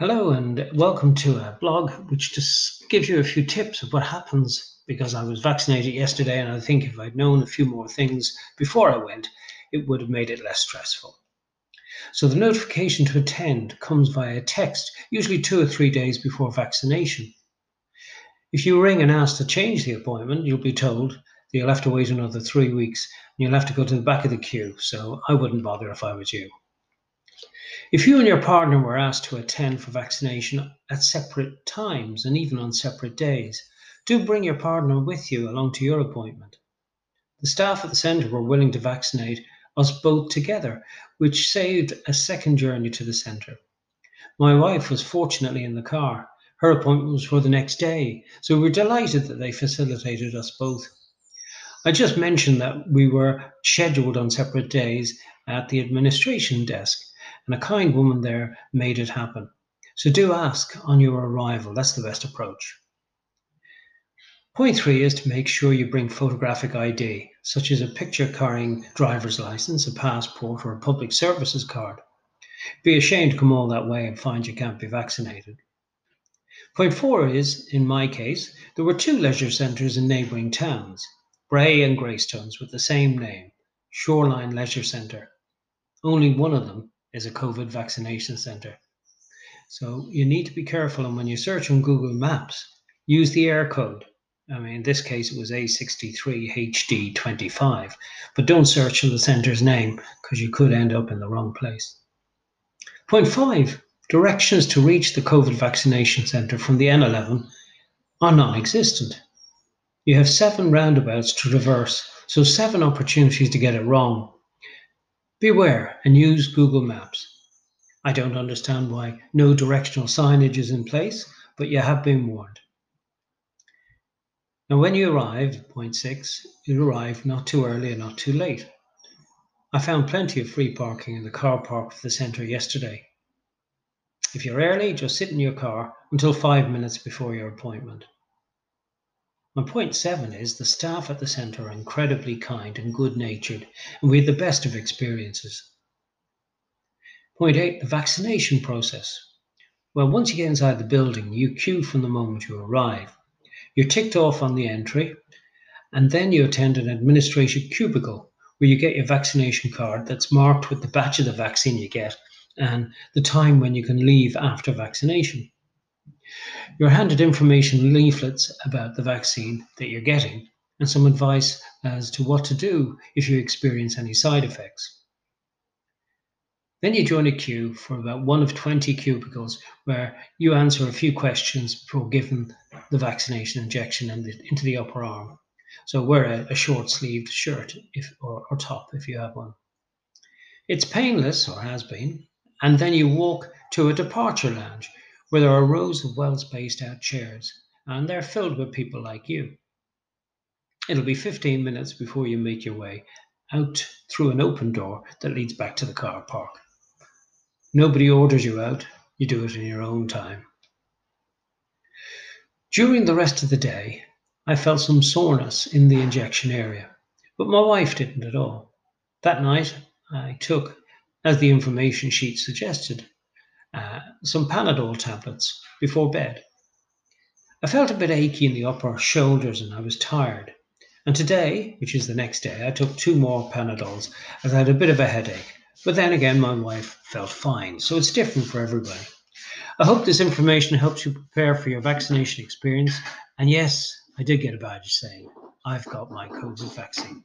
Hello, and welcome to a blog which just gives you a few tips of what happens because I was vaccinated yesterday. And I think if I'd known a few more things before I went, it would have made it less stressful. So, the notification to attend comes via text, usually two or three days before vaccination. If you ring and ask to change the appointment, you'll be told that you'll have to wait another three weeks and you'll have to go to the back of the queue. So, I wouldn't bother if I was you. If you and your partner were asked to attend for vaccination at separate times and even on separate days, do bring your partner with you along to your appointment. The staff at the centre were willing to vaccinate us both together, which saved a second journey to the centre. My wife was fortunately in the car. Her appointment was for the next day, so we were delighted that they facilitated us both. I just mentioned that we were scheduled on separate days at the administration desk and a kind woman there made it happen. So do ask on your arrival. That's the best approach. Point three is to make sure you bring photographic ID, such as a picture carrying driver's license, a passport, or a public services card. Be ashamed to come all that way and find you can't be vaccinated. Point four is, in my case, there were two leisure centres in neighbouring towns, Bray and Greystones, with the same name, Shoreline Leisure Centre. Only one of them is a COVID vaccination center. So you need to be careful. And when you search on Google Maps, use the Eircode. I mean, in this case, it was A63HD25, but don't search for the center's name because you could end up in the wrong place. Point five directions to reach the COVID vaccination center from the N11 are non existent. You have seven roundabouts to traverse, so seven opportunities to get it wrong. Beware and use Google Maps. I don't understand why no directional signage is in place, but you have been warned. Now, when you arrive, point six, you arrive not too early and not too late. I found plenty of free parking in the car park of the centre yesterday. If you're early, just sit in your car until five minutes before your appointment. My point seven is the staff at the centre are incredibly kind and good natured, and we had the best of experiences. Point eight, the vaccination process. Well, once you get inside the building, you queue from the moment you arrive. You're ticked off on the entry, and then you attend an administration cubicle where you get your vaccination card that's marked with the batch of the vaccine you get and the time when you can leave after vaccination. You're handed information leaflets about the vaccine that you're getting and some advice as to what to do if you experience any side effects. Then you join a queue for about one of 20 cubicles where you answer a few questions before giving the vaccination injection into the upper arm. So wear a, a short sleeved shirt if, or, or top if you have one. It's painless, or has been, and then you walk to a departure lounge where there are rows of well spaced out chairs, and they're filled with people like you. It'll be 15 minutes before you make your way out through an open door that leads back to the car park. Nobody orders you out, you do it in your own time. During the rest of the day, I felt some soreness in the injection area, but my wife didn't at all. That night, I took, as the information sheet suggested, uh, some Panadol tablets before bed. I felt a bit achy in the upper shoulders and I was tired. And today, which is the next day, I took two more Panadols as I had a bit of a headache. But then again, my wife felt fine, so it's different for everybody. I hope this information helps you prepare for your vaccination experience. And yes, I did get a badge saying I've got my COVID vaccine.